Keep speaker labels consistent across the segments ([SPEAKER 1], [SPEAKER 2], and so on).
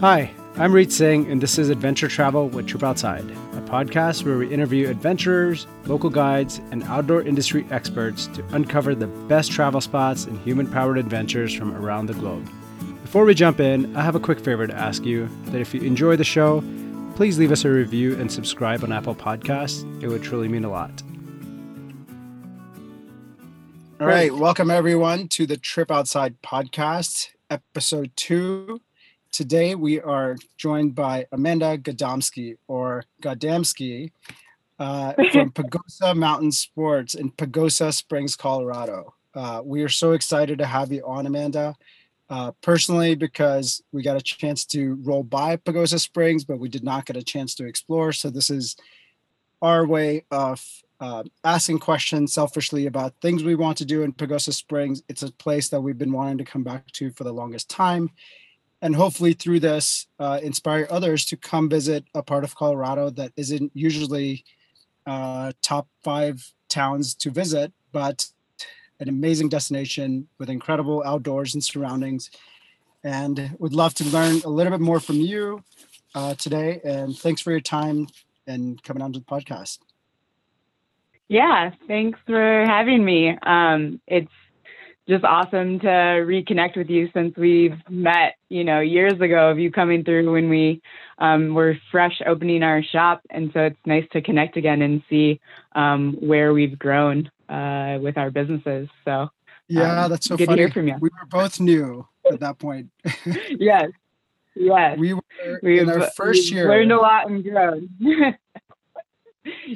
[SPEAKER 1] Hi, I'm Reed Singh, and this is Adventure Travel with Trip Outside, a podcast where we interview adventurers, local guides, and outdoor industry experts to uncover the best travel spots and human powered adventures from around the globe. Before we jump in, I have a quick favor to ask you that if you enjoy the show, please leave us a review and subscribe on Apple Podcasts. It would truly mean a lot. All right, welcome everyone to the Trip Outside podcast, episode two. Today we are joined by Amanda Gadomski or Godamski uh, from Pagosa Mountain Sports in Pagosa Springs, Colorado. Uh, we are so excited to have you on, Amanda. Uh, personally, because we got a chance to roll by Pagosa Springs, but we did not get a chance to explore. So this is our way of uh, asking questions selfishly about things we want to do in Pagosa Springs. It's a place that we've been wanting to come back to for the longest time. And hopefully, through this, uh, inspire others to come visit a part of Colorado that isn't usually uh, top five towns to visit, but an amazing destination with incredible outdoors and surroundings. And would love to learn a little bit more from you uh, today. And thanks for your time and coming on to the podcast.
[SPEAKER 2] Yeah, thanks for having me. Um, it's just awesome to reconnect with you since we've met, you know, years ago of you coming through when we um, were fresh opening our shop. And so it's nice to connect again and see um, where we've grown uh, with our businesses. So
[SPEAKER 1] yeah, um, that's so good funny. to hear from you. We were both new at that point.
[SPEAKER 2] yes. Yes.
[SPEAKER 1] We were we've, in our first year.
[SPEAKER 2] Learned a lot and grown.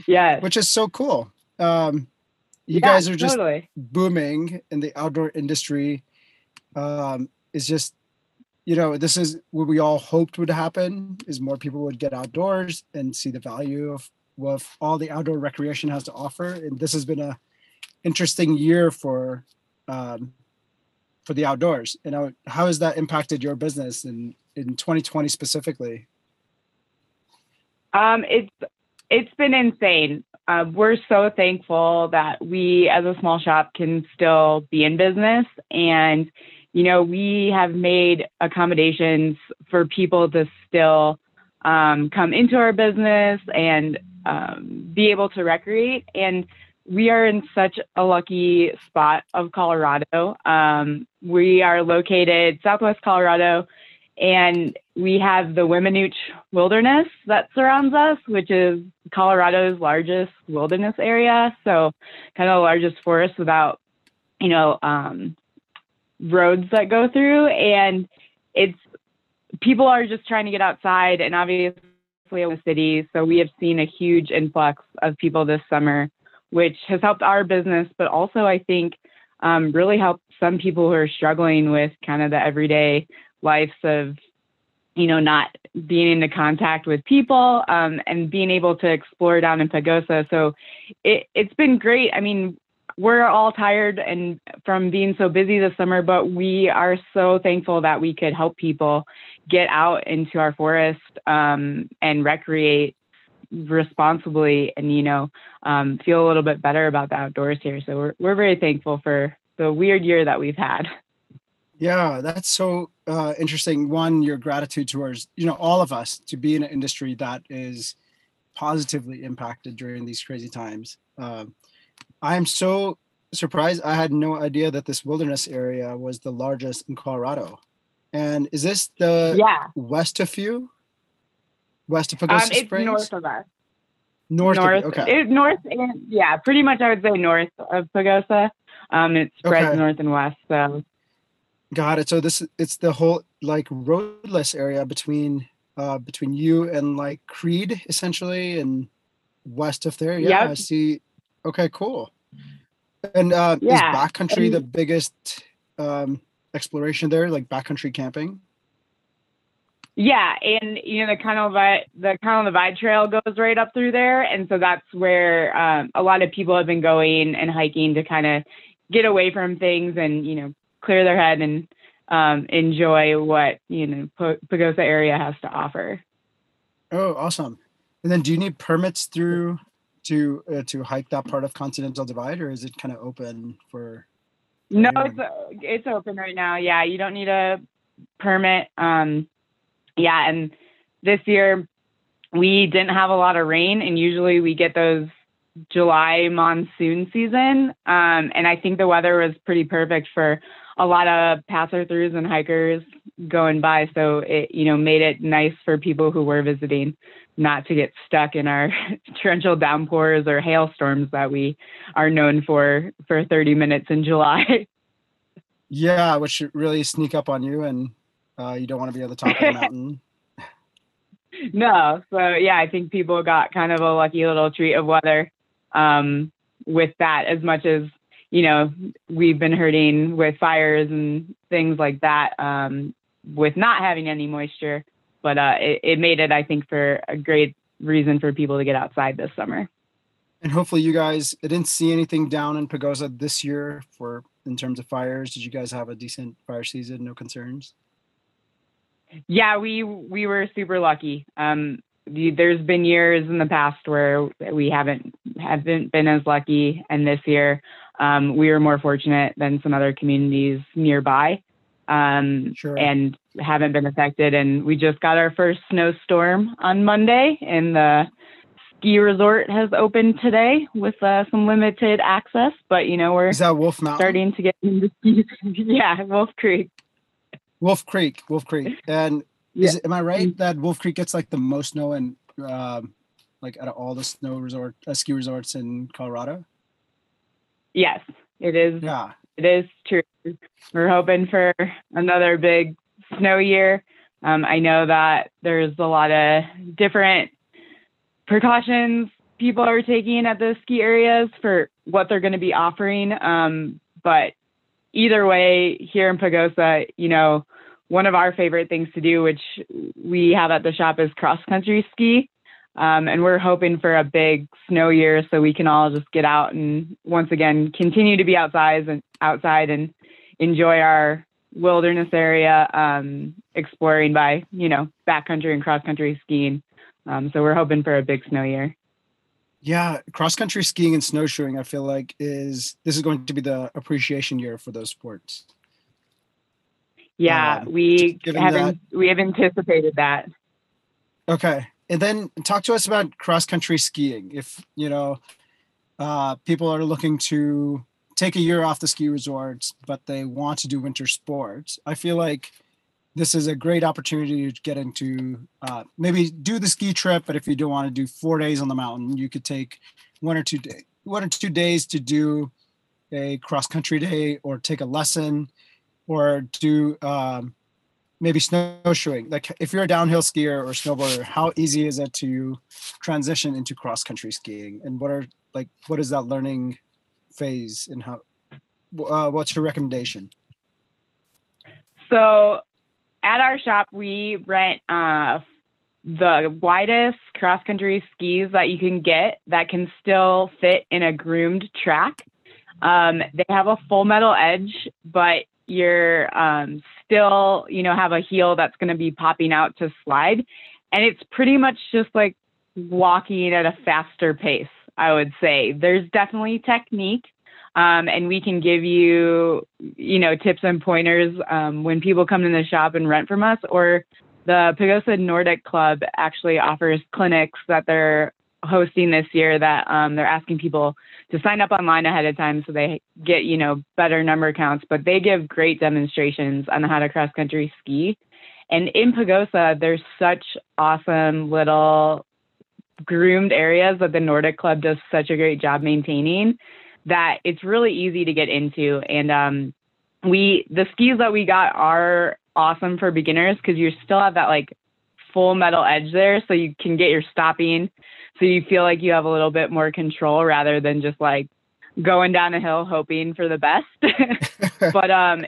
[SPEAKER 2] yes.
[SPEAKER 1] Which is so cool. Um, you yeah, guys are just totally. booming in the outdoor industry. Um, is just, you know, this is what we all hoped would happen: is more people would get outdoors and see the value of what all the outdoor recreation has to offer. And this has been a interesting year for um, for the outdoors. You know, how has that impacted your business in in 2020 specifically?
[SPEAKER 2] Um, it's it's been insane. Uh, we're so thankful that we, as a small shop, can still be in business. And, you know, we have made accommodations for people to still um, come into our business and um, be able to recreate. And we are in such a lucky spot of Colorado. Um, we are located Southwest Colorado and we have the Weminuche Wilderness that surrounds us, which is Colorado's largest wilderness area. So, kind of the largest forest without, you know, um, roads that go through. And it's people are just trying to get outside, and obviously in the city. So, we have seen a huge influx of people this summer, which has helped our business, but also I think um, really helped some people who are struggling with kind of the everyday lives of you know not being into contact with people um, and being able to explore down in pagosa. So it, it's been great. I mean we're all tired and from being so busy this summer but we are so thankful that we could help people get out into our forest um, and recreate responsibly and you know um, feel a little bit better about the outdoors here. So we're, we're very thankful for the weird year that we've had
[SPEAKER 1] Yeah, that's so uh, interesting. One, your gratitude towards you know all of us to be in an industry that is positively impacted during these crazy times. Um, I am so surprised. I had no idea that this wilderness area was the largest in Colorado. And is this the
[SPEAKER 2] yeah.
[SPEAKER 1] west of you? West of Pagosa
[SPEAKER 2] um, it's
[SPEAKER 1] Springs?
[SPEAKER 2] north of us.
[SPEAKER 1] North,
[SPEAKER 2] north
[SPEAKER 1] of, okay.
[SPEAKER 2] It, north and yeah, pretty much I would say north of Pagosa. Um, it spreads okay. north and west. So
[SPEAKER 1] Got it. So this it's the whole like roadless area between uh between you and like Creede essentially and west of there. Yeah, yep. I see. Okay, cool. And uh yeah. is backcountry and, the biggest um exploration there, like backcountry camping?
[SPEAKER 2] Yeah, and you know the kind of the kind of the Vide Trail goes right up through there, and so that's where um, a lot of people have been going and hiking to kind of get away from things and you know clear their head and um, enjoy what you know Pagosa area has to offer.
[SPEAKER 1] Oh, awesome! And then, do you need permits through to uh, to hike that part of Continental Divide, or is it kind of open for?
[SPEAKER 2] No, it's it's open right now. Yeah, you don't need a permit. Um, yeah, and this year we didn't have a lot of rain, and usually we get those July monsoon season. Um, and I think the weather was pretty perfect for a lot of passer throughs and hikers going by. So it, you know, made it nice for people who were visiting not to get stuck in our torrential downpours or hailstorms that we are known for for 30 minutes in July.
[SPEAKER 1] Yeah, which really sneak up on you and uh, you don't want to be at the top of the mountain.
[SPEAKER 2] no. So yeah, I think people got kind of a lucky little treat of weather um, with that as much as you know we've been hurting with fires and things like that um, with not having any moisture but uh, it, it made it i think for a great reason for people to get outside this summer.
[SPEAKER 1] And hopefully you guys I didn't see anything down in pagosa this year for in terms of fires. Did you guys have a decent fire season? No concerns?
[SPEAKER 2] Yeah we we were super lucky. Um there's been years in the past where we haven't haven't been as lucky, and this year um, we were more fortunate than some other communities nearby, um, sure. and haven't been affected. And we just got our first snowstorm on Monday, and the ski resort has opened today with uh, some limited access. But you know we're
[SPEAKER 1] is that Wolf Mountain
[SPEAKER 2] starting to get into ski. yeah, Wolf Creek.
[SPEAKER 1] Wolf Creek, Wolf Creek, and yeah. Is, am I right mm. that Wolf Creek gets like the most snow and um, like out of all the snow resort uh, ski resorts in Colorado?
[SPEAKER 2] Yes, it is.
[SPEAKER 1] Yeah,
[SPEAKER 2] it is true. We're hoping for another big snow year. Um, I know that there's a lot of different precautions people are taking at the ski areas for what they're going to be offering. Um, but either way, here in Pagosa, you know, one of our favorite things to do, which we have at the shop, is cross country ski. Um, and we're hoping for a big snow year so we can all just get out and once again continue to be outside and outside and enjoy our wilderness area, um, exploring by you know backcountry and cross country skiing. Um, so we're hoping for a big snow year.
[SPEAKER 1] Yeah, cross country skiing and snowshoeing, I feel like is this is going to be the appreciation year for those sports.
[SPEAKER 2] Yeah, um, we haven't we have anticipated that.
[SPEAKER 1] Okay. And then talk to us about cross country skiing. If, you know, uh, people are looking to take a year off the ski resorts, but they want to do winter sports, I feel like this is a great opportunity to get into uh, maybe do the ski trip. But if you don't want to do four days on the mountain, you could take one or two days, one or two days to do a cross country day or take a lesson or do um, maybe snowshoeing? Like if you're a downhill skier or snowboarder, how easy is it to transition into cross country skiing? And what are like what is that learning phase and how? Uh, what's your recommendation?
[SPEAKER 2] So, at our shop, we rent uh, the widest cross country skis that you can get that can still fit in a groomed track. Um, they have a full metal edge, but you're um, still, you know, have a heel that's going to be popping out to slide. And it's pretty much just like walking at a faster pace, I would say. There's definitely technique. Um, and we can give you, you know, tips and pointers um, when people come in the shop and rent from us. Or the Pagosa Nordic Club actually offers clinics that they're hosting this year that um, they're asking people to sign up online ahead of time so they get you know better number counts but they give great demonstrations on how to cross country ski. And in pagosa there's such awesome little groomed areas that the nordic club does such a great job maintaining that it's really easy to get into. And um, we the skis that we got are awesome for beginners because you still have that like full metal edge there so you can get your stopping so you feel like you have a little bit more control rather than just like going down a hill hoping for the best. but um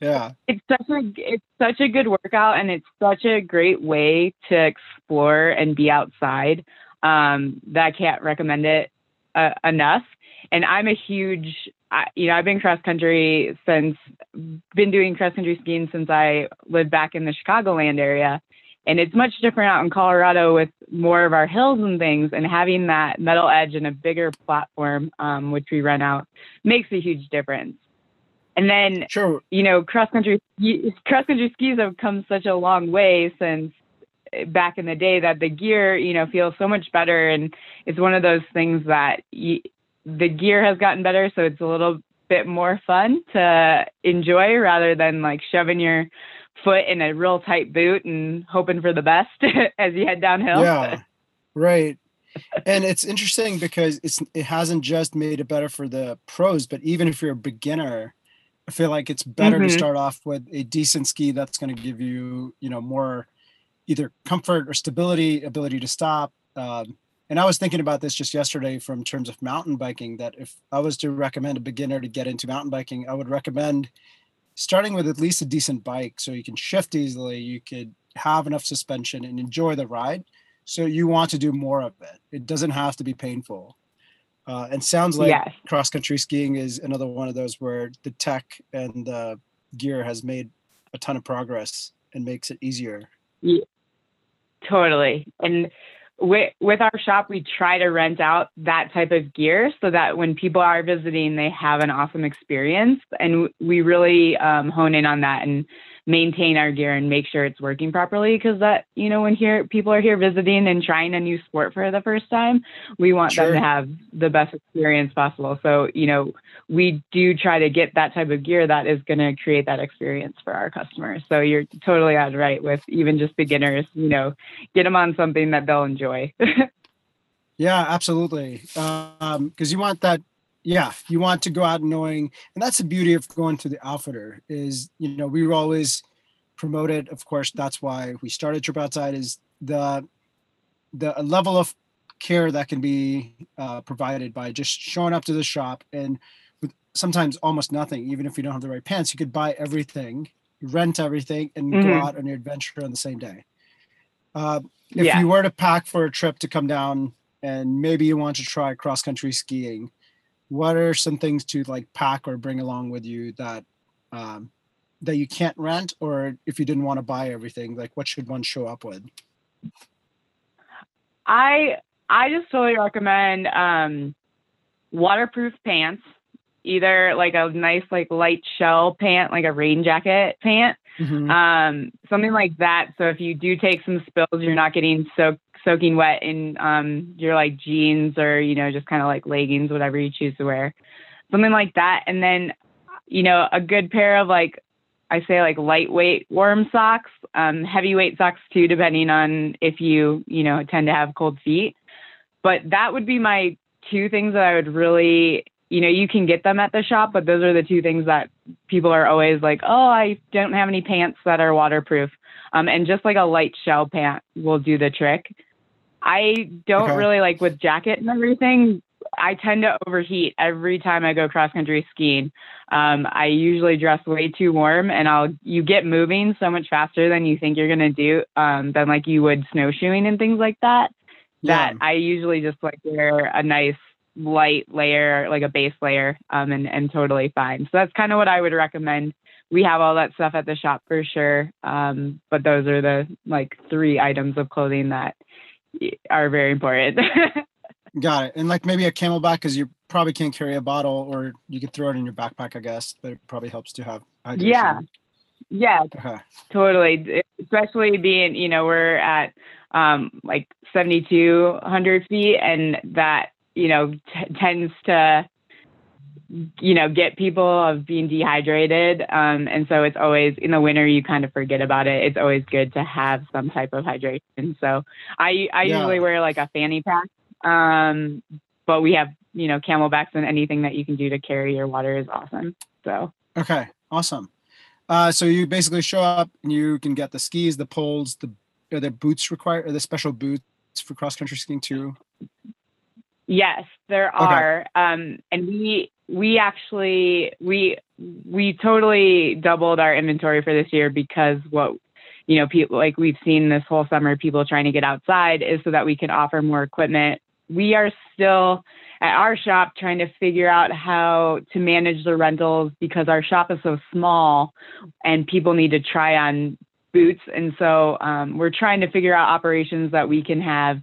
[SPEAKER 1] yeah.
[SPEAKER 2] It's such a it's such a good workout and it's such a great way to explore and be outside. Um that I can't recommend it uh, enough. And I'm a huge I, you know, I've been cross country since been doing cross country skiing since I lived back in the Chicagoland area. And it's much different out in Colorado with more of our hills and things, and having that metal edge and a bigger platform, um, which we run out, makes a huge difference. And then,
[SPEAKER 1] sure.
[SPEAKER 2] you know, cross country cross country skis have come such a long way since back in the day that the gear, you know, feels so much better. And it's one of those things that the gear has gotten better. So it's a little bit more fun to enjoy rather than like shoving your foot in a real tight boot and hoping for the best as you head downhill.
[SPEAKER 1] Yeah. Right. and it's interesting because it's it hasn't just made it better for the pros, but even if you're a beginner, I feel like it's better mm-hmm. to start off with a decent ski that's going to give you, you know, more either comfort or stability, ability to stop. Um, and I was thinking about this just yesterday from terms of mountain biking. That if I was to recommend a beginner to get into mountain biking, I would recommend starting with at least a decent bike so you can shift easily, you could have enough suspension and enjoy the ride. So you want to do more of it. It doesn't have to be painful. Uh, and sounds like yes. cross country skiing is another one of those where the tech and the gear has made a ton of progress and makes it easier.
[SPEAKER 2] Yeah, totally. And with, with our shop, we try to rent out that type of gear so that when people are visiting, they have an awesome experience. And we really um, hone in on that and maintain our gear and make sure it's working properly because that you know when here people are here visiting and trying a new sport for the first time we want sure. them to have the best experience possible. So you know we do try to get that type of gear that is going to create that experience for our customers. So you're totally on right with even just beginners you know get them on something that they'll enjoy.
[SPEAKER 1] Yeah absolutely. Because um, you want that yeah you want to go out knowing and that's the beauty of going to the outfitter is you know we were always promoted of course that's why we started trip outside is the the level of care that can be uh, provided by just showing up to the shop and with sometimes almost nothing even if you don't have the right pants you could buy everything rent everything and mm-hmm. go out on your adventure on the same day uh, if yeah. you were to pack for a trip to come down and maybe you want to try cross country skiing what are some things to like pack or bring along with you that um, that you can't rent or if you didn't want to buy everything like what should one show up with?
[SPEAKER 2] I i just totally recommend um, waterproof pants either like a nice like light shell pant like a rain jacket pant mm-hmm. um, something like that so if you do take some spills you're not getting soaked soaking wet in um, your like jeans or you know just kind of like leggings, whatever you choose to wear, something like that. And then you know a good pair of like I say like lightweight warm socks, um, heavyweight socks too, depending on if you you know tend to have cold feet. But that would be my two things that I would really you know, you can get them at the shop, but those are the two things that people are always like, oh, I don't have any pants that are waterproof. Um, and just like a light shell pant will do the trick. I don't okay. really like with jacket and everything. I tend to overheat every time I go cross country skiing. Um, I usually dress way too warm, and I'll you get moving so much faster than you think you're gonna do um, than like you would snowshoeing and things like that. Yeah. That I usually just like wear a nice light layer, like a base layer, um, and and totally fine. So that's kind of what I would recommend. We have all that stuff at the shop for sure, um, but those are the like three items of clothing that are very important.
[SPEAKER 1] Got it. And like maybe a CamelBak because you probably can't carry a bottle, or you could throw it in your backpack, I guess. But it probably helps to have.
[SPEAKER 2] Yeah. Yeah. Okay. Totally. Especially being, you know, we're at um, like 7,200 feet, and that you know t- tends to you know, get people of being dehydrated. Um, and so it's always in the winter, you kind of forget about it. It's always good to have some type of hydration. So I, I yeah. usually wear like a fanny pack. Um, but we have, you know, CamelBaks and anything that you can do to carry your water is awesome. So,
[SPEAKER 1] okay. Awesome. Uh, so you basically show up and you can get the skis, the poles, the, are there boots required, or the special boots for cross country skiing too?
[SPEAKER 2] Yes, there are. Okay. Um, and we we actually we we totally doubled our inventory for this year because what you know people like we've seen this whole summer people trying to get outside is so that we can offer more equipment we are still at our shop trying to figure out how to manage the rentals because our shop is so small and people need to try on boots and so um, we're trying to figure out operations that we can have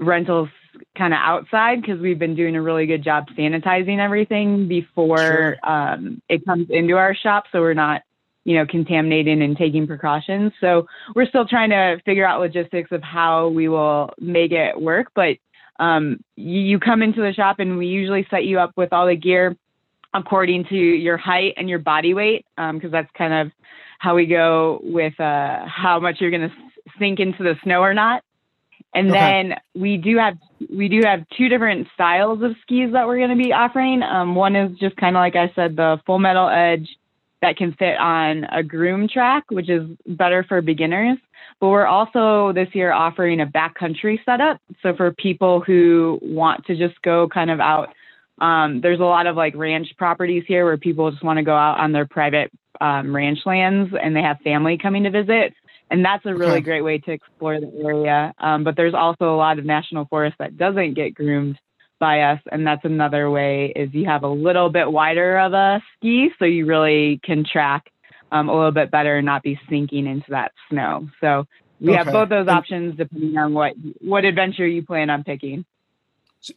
[SPEAKER 2] rentals kind of outside because we've been doing a really good job sanitizing everything before sure. um, it comes into our shop. So we're not, you know, contaminating and taking precautions. So we're still trying to figure out logistics of how we will make it work. But um, you, you come into the shop and we usually set you up with all the gear according to your height and your body weight, because um, that's kind of how we go with uh, how much you're going to sink into the snow or not. And okay. then we do have we do have two different styles of skis that we're going to be offering. Um, one is just kind of like I said, the full metal edge that can fit on a groom track, which is better for beginners. But we're also this year offering a backcountry setup. So for people who want to just go kind of out, um, there's a lot of like ranch properties here where people just want to go out on their private um, ranch lands and they have family coming to visit. And that's a really okay. great way to explore the area. Um, but there's also a lot of national forest that doesn't get groomed by us. And that's another way is you have a little bit wider of a ski so you really can track um, a little bit better and not be sinking into that snow. So we okay. have both those options depending on what what adventure you plan on picking.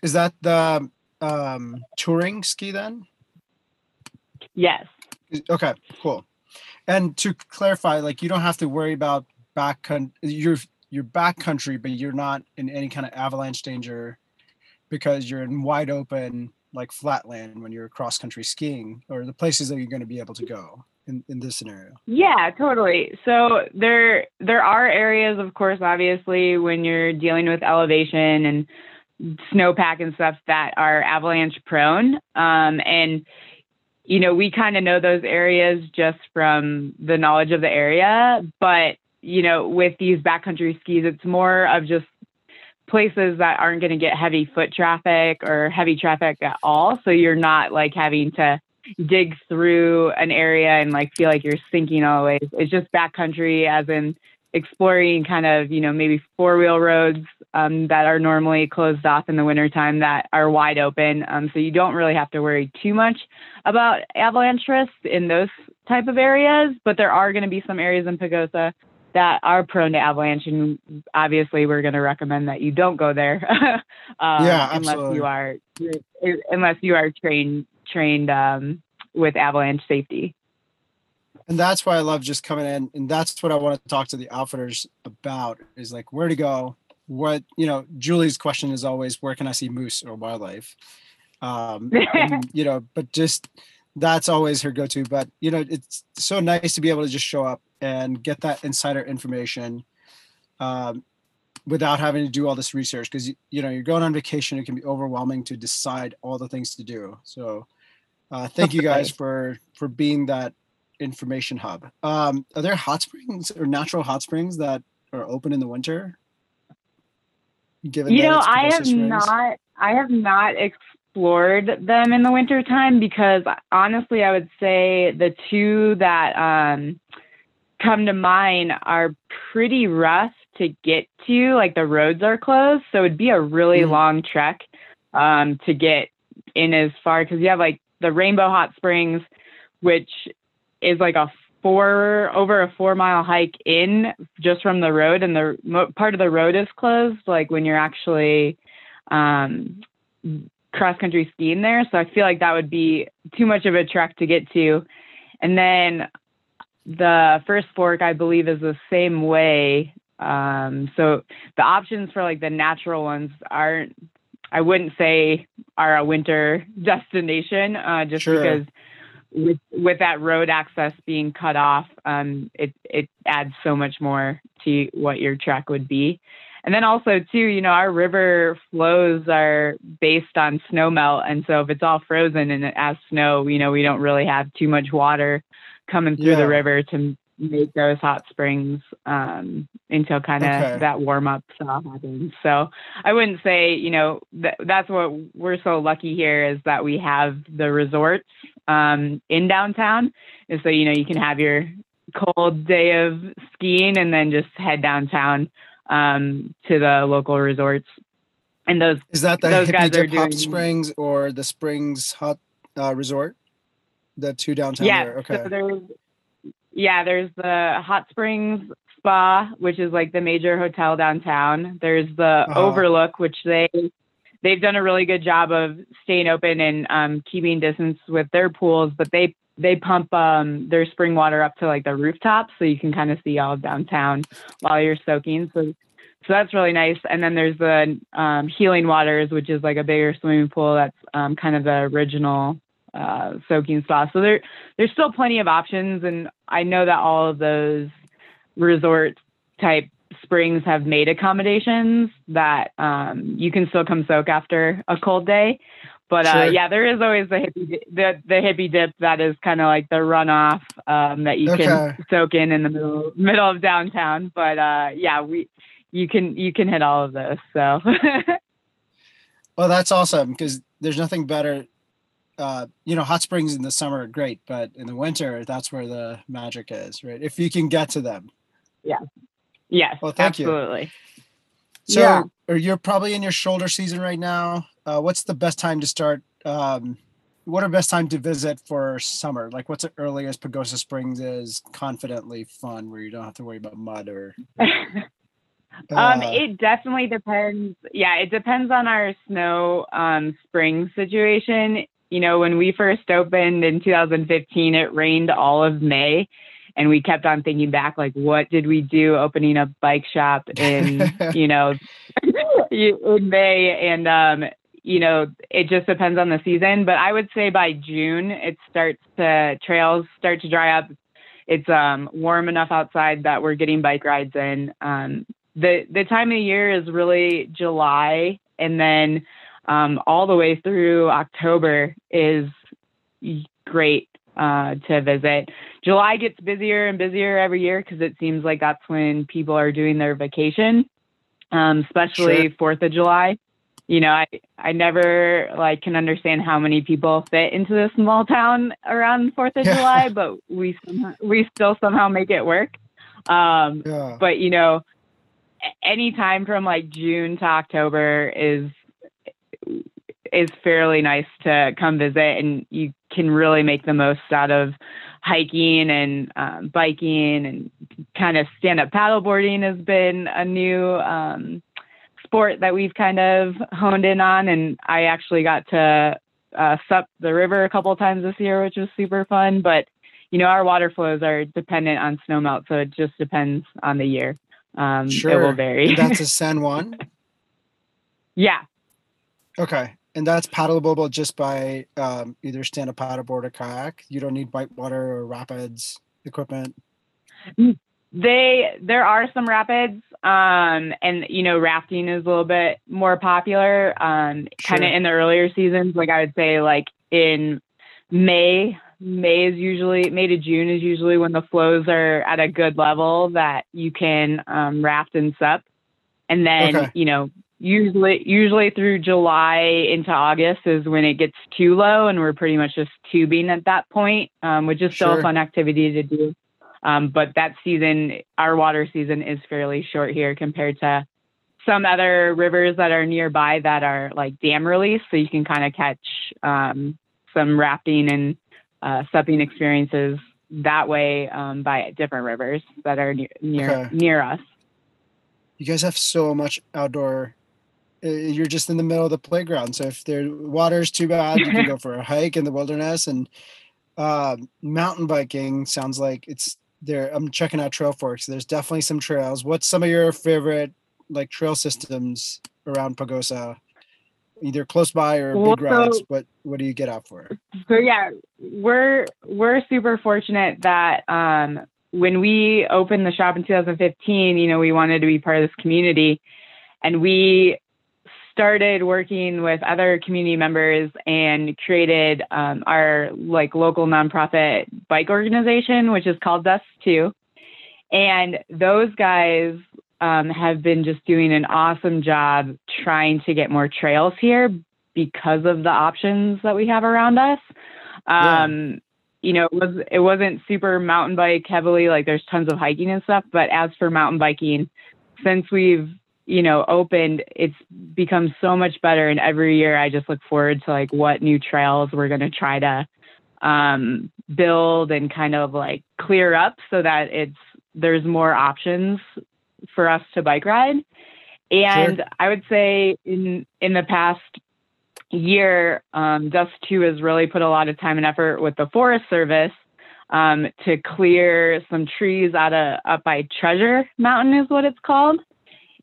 [SPEAKER 1] Is that the um, touring ski then?
[SPEAKER 2] Yes.
[SPEAKER 1] Okay, cool. And to clarify, like you don't have to worry about back country. You're you're back country, but you're not in any kind of avalanche danger because you're in wide open like flat land when you're cross country skiing or the places that you're going to be able to go in, in this scenario
[SPEAKER 2] yeah totally so there there are areas of course obviously when you're dealing with elevation and snowpack and stuff that are avalanche prone um, and you know we kind of know those areas just from the knowledge of the area but you know with these backcountry skis it's more of just places that aren't going to get heavy foot traffic or heavy traffic at all. So you're not like having to dig through an area and like feel like you're sinking always. It's just backcountry, as in exploring kind of, you know, maybe four wheel roads um, that are normally closed off in the wintertime that are wide open. Um, so you don't really have to worry too much about avalanche risks in those type of areas. But there are going to be some areas in Pagosa that are prone to avalanche and obviously we're going to recommend that you don't go there
[SPEAKER 1] um, yeah,
[SPEAKER 2] unless you are unless you are trained trained um, with avalanche safety
[SPEAKER 1] and that's why i love just coming in and that's what i want to talk to the outfitters about is like where to go what you know julie's question is always where can i see moose or wildlife? Um and, you know but just that's always her go-to but you know it's so nice to be able to just show up and get that insider information um, without having to do all this research because you know you're going on vacation it can be overwhelming to decide all the things to do. So uh, thank you guys for for being that information hub. Um, are there hot springs or natural hot springs that are open in the winter
[SPEAKER 2] given you know i have not i have not explored them in the winter time because honestly i would say the two that um, come to mind are pretty rough to get to. Like the roads are closed, so it'd be a really mm-hmm. long trek um, to get in as far because you have like the Rainbow Hot Springs, which is like a four over a four mile hike in just from the road, and the part of the road is closed. Like when you're actually um, cross country skiing there, so I feel like that would be too much of a trek to get to. And then the first fork, I believe, is the same way. Um, so the options for like the natural ones aren't, I wouldn't say are a winter destination, uh, just sure. because with with that road access being cut off, um, it it adds so much more to what your trek would be. And then also too, you know, our river flows are based on snow melt, and so if it's all frozen and it has snow, you know, we don't really have too much water coming through yeah. the river to make those hot springs um, until kind of okay. that warm up thaw happens. So I wouldn't say, you know, th- that's what we're so lucky here is that we have the resorts um, in downtown. And so, you know, you can have your cold day of skiing and then just head downtown um, to the local resorts. And those
[SPEAKER 1] is that the those guys are doing, hot springs or the springs hot uh, resort? the two downtown
[SPEAKER 2] yeah,
[SPEAKER 1] there. Okay.
[SPEAKER 2] So there's yeah, there's the Hot Springs Spa, which is like the major hotel downtown. There's the uh-huh. Overlook, which they they've done a really good job of staying open and um, keeping distance with their pools, but they they pump um, their spring water up to like the rooftop, so you can kind of see all of downtown while you're soaking. So so that's really nice. And then there's the um, healing waters, which is like a bigger swimming pool. That's um, kind of the original uh, soaking spa. So there, there's still plenty of options, and I know that all of those resort type springs have made accommodations that um, you can still come soak after a cold day. But uh, yeah, there is always the hippie the the hippie dip that is kind of like the runoff um, that you okay. can soak in in the middle middle of downtown. But uh, yeah, we you can you can hit all of those. So.
[SPEAKER 1] well, that's awesome because there's nothing better. Uh, you know, hot springs in the summer are great, but in the winter, that's where the magic is, right? If you can get to them.
[SPEAKER 2] Yeah. Yes. Well, thank absolutely. you.
[SPEAKER 1] So, yeah. you're probably in your shoulder season right now. Uh, what's the best time to start? Um, what are the best time to visit for summer? Like, what's the earliest Pagosa Springs is confidently fun, where you don't have to worry about mud or
[SPEAKER 2] Um, uh, it definitely depends. Yeah, it depends on our snow um, spring situation. You know, when we first opened in 2015, it rained all of May, and we kept on thinking back, like, what did we do opening a bike shop in, you know, in May? And um, you know, it just depends on the season. But I would say by June, it starts to trails start to dry up. It's um, warm enough outside that we're getting bike rides in. Um, the the time of year is really July, and then um, all the way through October is great uh, to visit. July gets busier and busier every year because it seems like that's when people are doing their vacation, um, especially Fourth of July. You know, I I never like can understand how many people fit into this small town around Fourth of July, but we we still somehow make it work. Um, yeah. But you know, any time from like June to October is is fairly nice to come visit, and you can really make the most out of hiking and um, biking and kind of stand up paddleboarding has been a new um, sport that we've kind of honed in on. And I actually got to uh, sup the river a couple times this year, which was super fun. But you know, our water flows are dependent on snowmelt, so it just depends on the year. Um, sure. It will vary.
[SPEAKER 1] that's a San Juan.
[SPEAKER 2] yeah.
[SPEAKER 1] Okay, and that's paddleable just by um, either stand up paddleboard or kayak. You don't need whitewater or rapids equipment.
[SPEAKER 2] They there are some rapids, um, and you know rafting is a little bit more popular. Um, sure. kind of in the earlier seasons, like I would say, like in May, May is usually May to June is usually when the flows are at a good level that you can um, raft and sup, and then okay. you know usually usually through July into August is when it gets too low, and we're pretty much just tubing at that point, um, which is still sure. a fun activity to do. Um, but that season, our water season is fairly short here compared to some other rivers that are nearby that are like dam release, so you can kind of catch um, some rafting and uh, supping experiences that way um, by different rivers that are near near, okay. near us.
[SPEAKER 1] You guys have so much outdoor. Uh, you're just in the middle of the playground, so if the water is too bad, you can go for a hike in the wilderness. And uh, mountain biking sounds like it's there. I'm checking out Trailforks. There's definitely some trails. What's some of your favorite like trail systems around Pagosa? either close by or well, big rides. So, what what do you get out for?
[SPEAKER 2] So yeah, we're we're super fortunate that um, when we opened the shop in 2015, you know, we wanted to be part of this community, and we started working with other community members and created um, our like local nonprofit bike organization, which is called Dust Two. And those guys um, have been just doing an awesome job trying to get more trails here because of the options that we have around us. Um, yeah. You know, it was it wasn't super mountain bike heavily. Like there's tons of hiking and stuff, but as for mountain biking, since we've you know opened, it's become so much better. And every year, I just look forward to like what new trails we're going to try to um, build and kind of like clear up so that it's there's more options for us to bike ride. And sure. I would say in in the past year, um, Dust 2 has really put a lot of time and effort with the Forest Service um, to clear some trees out of up by Treasure Mountain, is what it's called.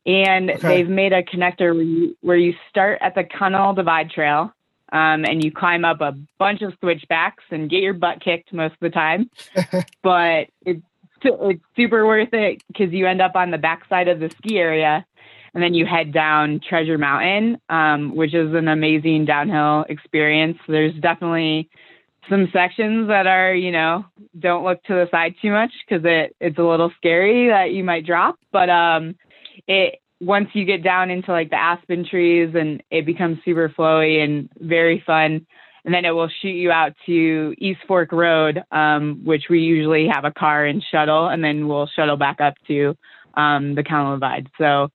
[SPEAKER 2] And okay. they've made a connector where you, where you start at the Continental Divide Trail um, and you climb up a bunch of switchbacks and get your butt kicked most of the time. but it's, it's super worth it because you end up on the backside of the ski area and then you head down Treasure Mountain, um, which is an amazing downhill experience. There's definitely some sections that are, you know, don't look to the side too much because it it's a little scary that you might drop. But um, it once you get down into like the aspen trees and it becomes super flowy and very fun. And then it will shoot you out to East Fork Road, um, which we usually have a car and shuttle, and then we'll shuttle back up to um, the Continental Divide. So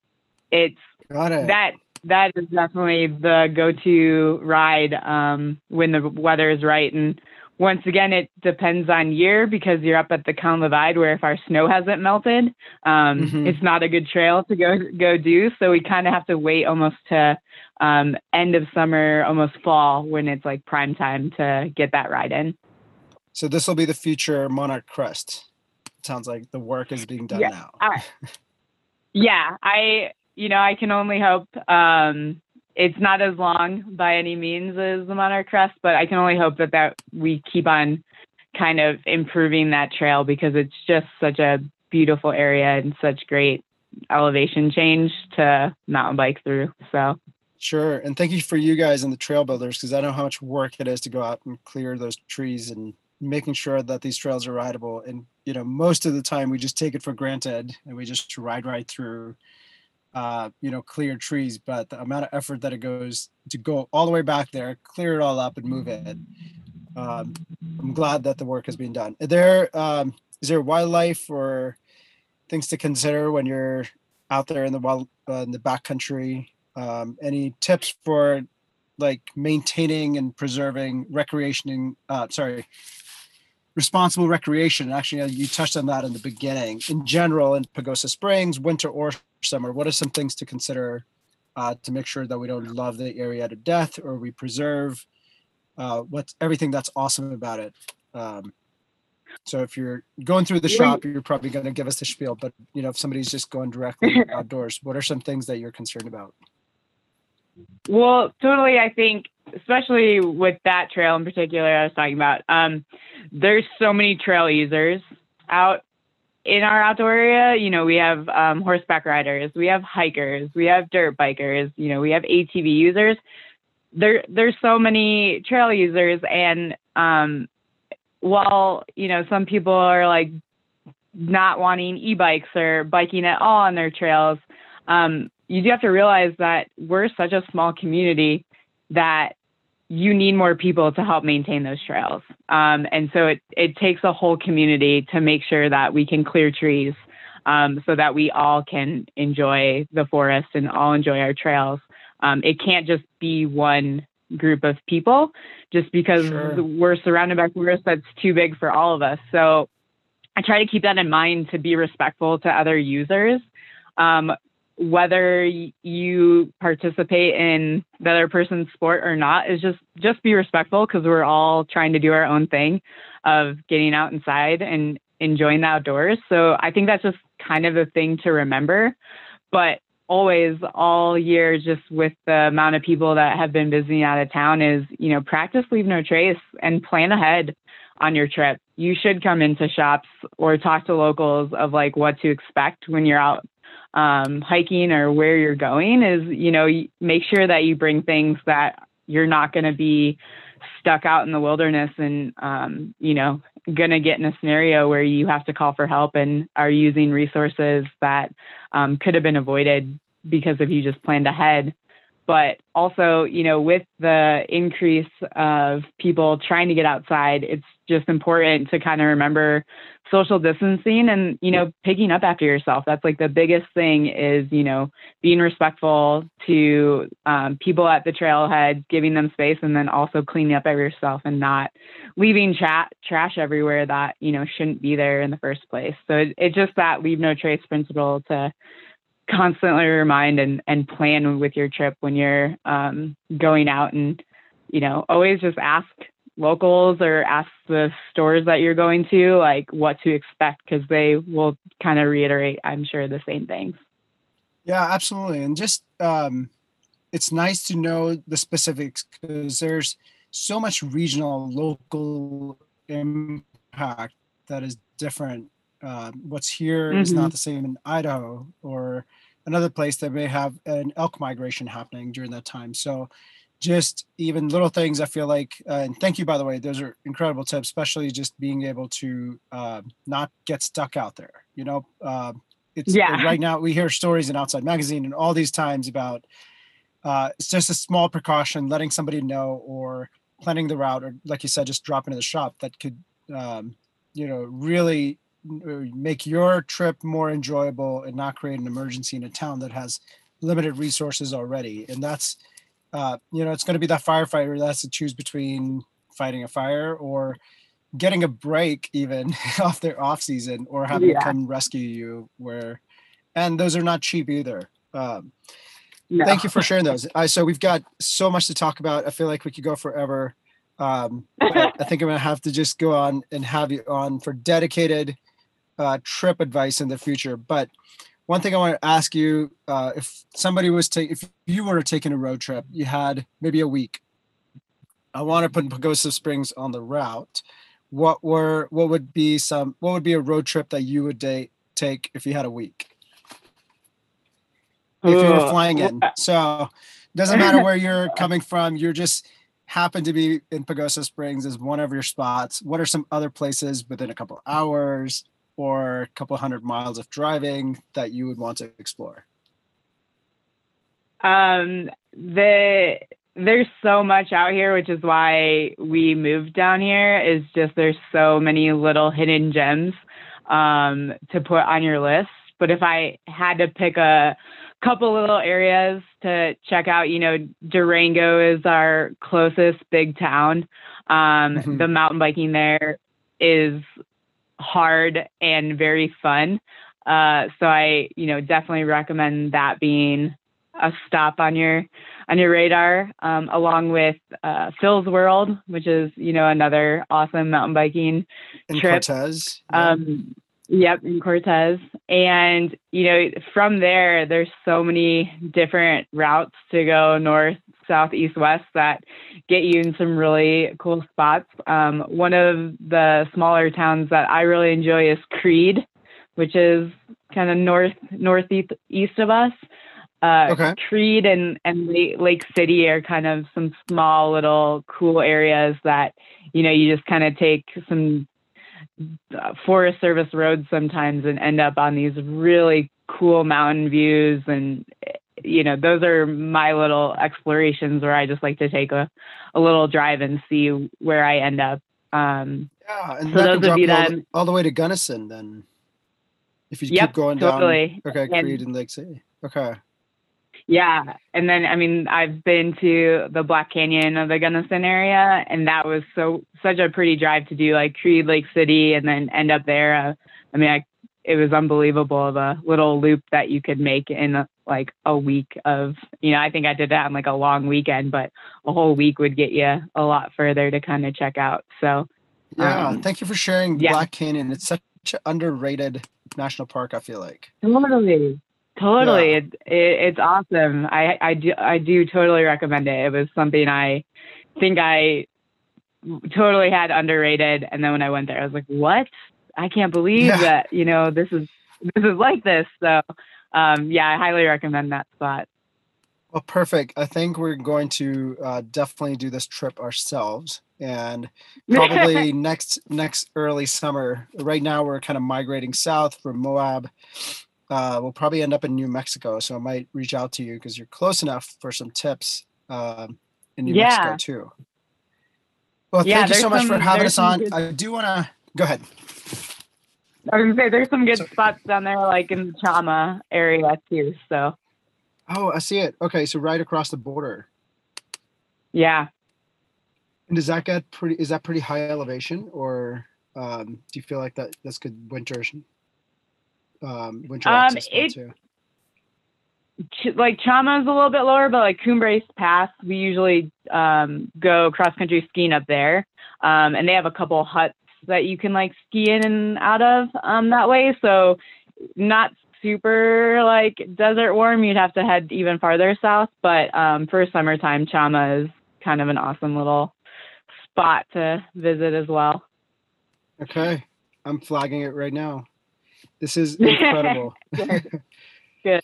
[SPEAKER 2] it's it. that that is definitely the go-to ride um, when the weather is right. And once again, it depends on year because you're up at the Continental Divide, where if our snow hasn't melted, um, mm-hmm. it's not a good trail to go go do. So we kind of have to wait almost to um, end of summer, almost fall, when it's like prime time to get that ride in.
[SPEAKER 1] So this will be the future Monarch Crest. It sounds like the work is being done
[SPEAKER 2] yeah.
[SPEAKER 1] now.
[SPEAKER 2] Yeah, I you know, I can only hope. Um, it's not as long by any means as the Monarch Crest, but I can only hope that that we keep on kind of improving that trail because it's just such a beautiful area and such great elevation change to mountain bike through. So.
[SPEAKER 1] Sure. And thank you for you guys and the trail builders because I know how much work it is to go out and clear those trees and making sure that these trails are rideable. And, you know, most of the time we just take it for granted and we just ride right through uh, you know, clear trees, but the amount of effort that it goes to go all the way back there, clear it all up, and move it. Um, I'm glad that the work has been done. Are there um, is there wildlife or things to consider when you're out there in the wild uh, in the backcountry? Um, any tips for like maintaining and preserving recreation? Uh, sorry, responsible recreation. Actually, you touched on that in the beginning. In general, in Pagosa Springs, winter or summer, what are some things to consider uh, to make sure that we don't love the area to death or we preserve uh, what's everything that's awesome about it? Um, so if you're going through the shop, you're probably going to give us the spiel. But you know, if somebody's just going directly outdoors, what are some things that you're concerned about?
[SPEAKER 2] Well, totally. I think, especially with that trail in particular, I was talking about. Um, there's so many trail users out in our outdoor area, you know, we have um, horseback riders, we have hikers, we have dirt bikers, you know, we have ATV users. There, there's so many trail users, and um, while you know some people are like not wanting e-bikes or biking at all on their trails, um, you do have to realize that we're such a small community that you need more people to help maintain those trails. Um, and so it, it takes a whole community to make sure that we can clear trees um, so that we all can enjoy the forest and all enjoy our trails. Um, it can't just be one group of people just because sure. we're surrounded by forest that's too big for all of us. So I try to keep that in mind to be respectful to other users. Whether you participate in the other person's sport or not is just just be respectful because we're all trying to do our own thing of getting out inside and enjoying the outdoors. So i think that's just kind of a thing to remember. But always all year just with the amount of people that have been visiting out of town is you know practice leave no trace and plan ahead on your trip. You should come into shops or talk to locals of like what to expect when you're out um, hiking or where you're going is, you know, make sure that you bring things that you're not going to be stuck out in the wilderness and, um, you know, going to get in a scenario where you have to call for help and are using resources that um, could have been avoided because if you just planned ahead. But also, you know, with the increase of people trying to get outside, it's just important to kind of remember social distancing and you know picking up after yourself. That's like the biggest thing is you know being respectful to um, people at the trailhead giving them space and then also cleaning up after yourself and not leaving tra- trash everywhere that you know shouldn't be there in the first place. So it, it's just that leave no trace principle to constantly remind and, and plan with your trip when you're um, going out and, you know, always just ask locals or ask the stores that you're going to like what to expect because they will kind of reiterate, I'm sure, the same things.
[SPEAKER 1] Yeah, absolutely. And just, um, it's nice to know the specifics because there's so much regional, local impact that is different. Uh, what's here mm-hmm. is not mm-hmm. the same in Idaho or another place that may have an elk migration happening during that time. So, just even little things, I feel like, uh, and thank you, by the way, those are incredible tips, especially just being able to uh, not get stuck out there. You know, uh, it's yeah. right now we hear stories in Outside Magazine and all these times about uh, it's just a small precaution, letting somebody know or planning the route, or like you said, just dropping to the shop that could, um, you know, really make your trip more enjoyable and not create an emergency in a town that has limited resources already. And that's, uh, you know, it's going to be that firefighter that has to choose between fighting a fire or getting a break even off their off season or having yeah. to come rescue you where, and those are not cheap either. Um, no. Thank you for sharing those. Uh, so we've got so much to talk about. I feel like we could go forever. Um, I think I'm gonna have to just go on and have you on for dedicated uh, trip advice in the future. But one thing I want to ask you: uh, if somebody was to, if you were taking a road trip, you had maybe a week. I want to put Pagosa Springs on the route. What were what would be some what would be a road trip that you would date, take if you had a week? if you were flying in. So doesn't matter where you're coming from. You're just happen to be in Pagosa Springs as one of your spots. What are some other places within a couple hours or a couple hundred miles of driving that you would want to explore?
[SPEAKER 2] Um, the there's so much out here, which is why we moved down here. Is just there's so many little hidden gems um, to put on your list. But if I had to pick a couple little areas to check out. You know, Durango is our closest big town. Um, mm-hmm. The mountain biking there is hard and very fun. Uh, so I, you know, definitely recommend that being a stop on your on your radar, um, along with uh, Phil's World, which is you know another awesome mountain biking
[SPEAKER 1] in
[SPEAKER 2] trip.
[SPEAKER 1] Cortez.
[SPEAKER 2] Um, Yep, in Cortez. And, you know, from there, there's so many different routes to go north, south, east, west that get you in some really cool spots. Um, one of the smaller towns that I really enjoy is Creede, which is kind of north, northeast east of us. Uh, okay. Creede and, and Lake City are kind of some small little cool areas that, you know, you just kind of take some Forest Service roads sometimes and end up on these really cool mountain views and you know those are my little explorations where I just like to take a, a little drive and see where I end up. Um,
[SPEAKER 1] yeah, and so that those would be all, the, all the way to Gunnison then. If you yep, keep going totally. down, okay, Creede and, and Lake City. Okay.
[SPEAKER 2] Yeah. And then, I mean, I've been to the Black Canyon of the Gunnison area, and that was so, such a pretty drive to do like Creede Lake City and then end up there. Uh, I mean, I, it was unbelievable the little loop that you could make in a, like a week of, you know, I think I did that on like a long weekend, but a whole week would get you a lot further to kind of check out. So,
[SPEAKER 1] yeah, um, thank you for sharing yeah. Black Canyon. It's such an underrated national park, I feel like.
[SPEAKER 2] Totally. Totally, yeah. it, it, it's awesome. I I do I do totally recommend it. It was something I think I totally had underrated, and then when I went there, I was like, "What? I can't believe yeah. that you know this is this is like this." So, um, yeah, I highly recommend that spot.
[SPEAKER 1] Well, perfect. I think we're going to uh, definitely do this trip ourselves, and probably next next early summer. Right now, we're kind of migrating south from Moab uh, we'll probably end up in New Mexico. So I might reach out to you because you're close enough for some tips um, in New yeah. Mexico too. Well, yeah, thank you so much some, for having us on. Good... I do want to go ahead.
[SPEAKER 2] I was gonna say there's some good Sorry. spots down there, like in the Chama area too. So.
[SPEAKER 1] Oh, I see it. Okay, so right across the border.
[SPEAKER 2] Yeah.
[SPEAKER 1] And does that get pretty? Is that pretty high elevation, or um, do you feel like that that's good winter um, winter um, access it, too?
[SPEAKER 2] ch- like Chama is a little bit lower, but like Cumbres Pass, we usually um, go cross country skiing up there, um, and they have a couple huts that you can like ski in and out of um, that way. So not super like desert warm. You'd have to head even farther south, but um, for summertime, Chama is kind of an awesome little spot to visit as well.
[SPEAKER 1] Okay, I'm flagging it right now. This is incredible.
[SPEAKER 2] Good.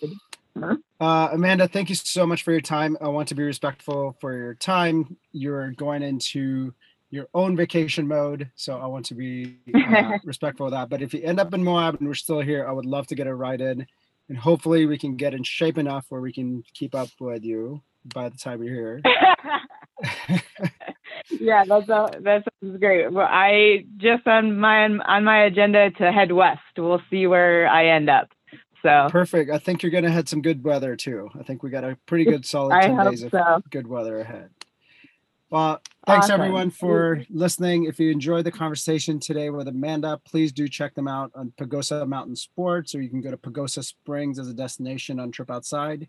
[SPEAKER 1] Uh, Amanda, thank you so much for your time. I want to be respectful for your time. You're going into your own vacation mode, so I want to be uh, respectful of that. But if you end up in Moab and we're still here, I would love to get a ride in, and hopefully we can get in shape enough where we can keep up with you by the time you're
[SPEAKER 2] here. yeah, that's a, that sounds great. Well, I just on my on my agenda to head west. We'll see where I end up. So
[SPEAKER 1] perfect. I think you're gonna have some good weather too. I think we got a pretty good solid ten days of so. good weather ahead. Well, thanks awesome. everyone for listening. If you enjoyed the conversation today with Amanda, please do check them out on Pagosa Mountain Sports, or you can go to Pagosa Springs as a destination on Trip Outside.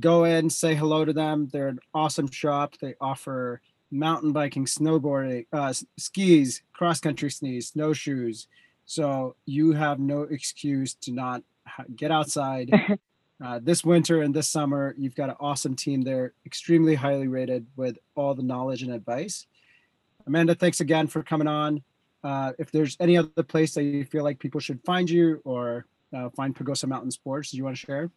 [SPEAKER 1] Go in, say hello to them. They're an awesome shop. They offer mountain biking, snowboarding, uh, skis, cross country skis, snowshoes. So you have no excuse to not get outside. Uh, this winter and this summer, you've got an awesome team there, extremely highly rated with all the knowledge and advice. Amanda, thanks again for coming on. Uh, if there's any other place that you feel like people should find you or uh, find Pagosa Mountain Sports, do you want to share?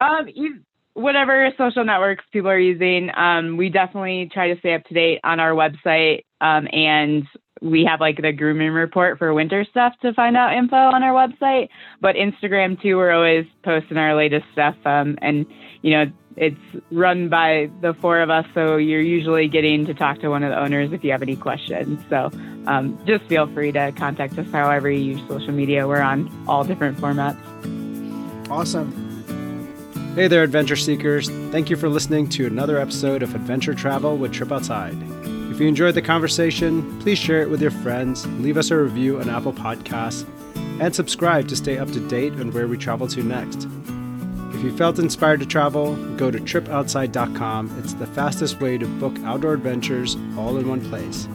[SPEAKER 2] Um, you, whatever social networks people are using, um, we definitely try to stay up to date on our website. Um, and we have like the grooming report for winter stuff to find out info on our website. But Instagram too, we're always posting our latest stuff. Um, and you know, it's run by the four of us, so you're usually getting to talk to one of the owners if you have any questions. So um, just feel free to contact us however you use social media. We're on all different formats.
[SPEAKER 1] Awesome. Hey there, adventure seekers. Thank you for listening to another episode of Adventure Travel with Trip Outside. If you enjoyed the conversation, please share it with your friends, leave us a review on Apple Podcasts, and subscribe to stay up to date on where we travel to next. If you felt inspired to travel, go to tripoutside.com. It's the fastest way to book outdoor adventures all in one place.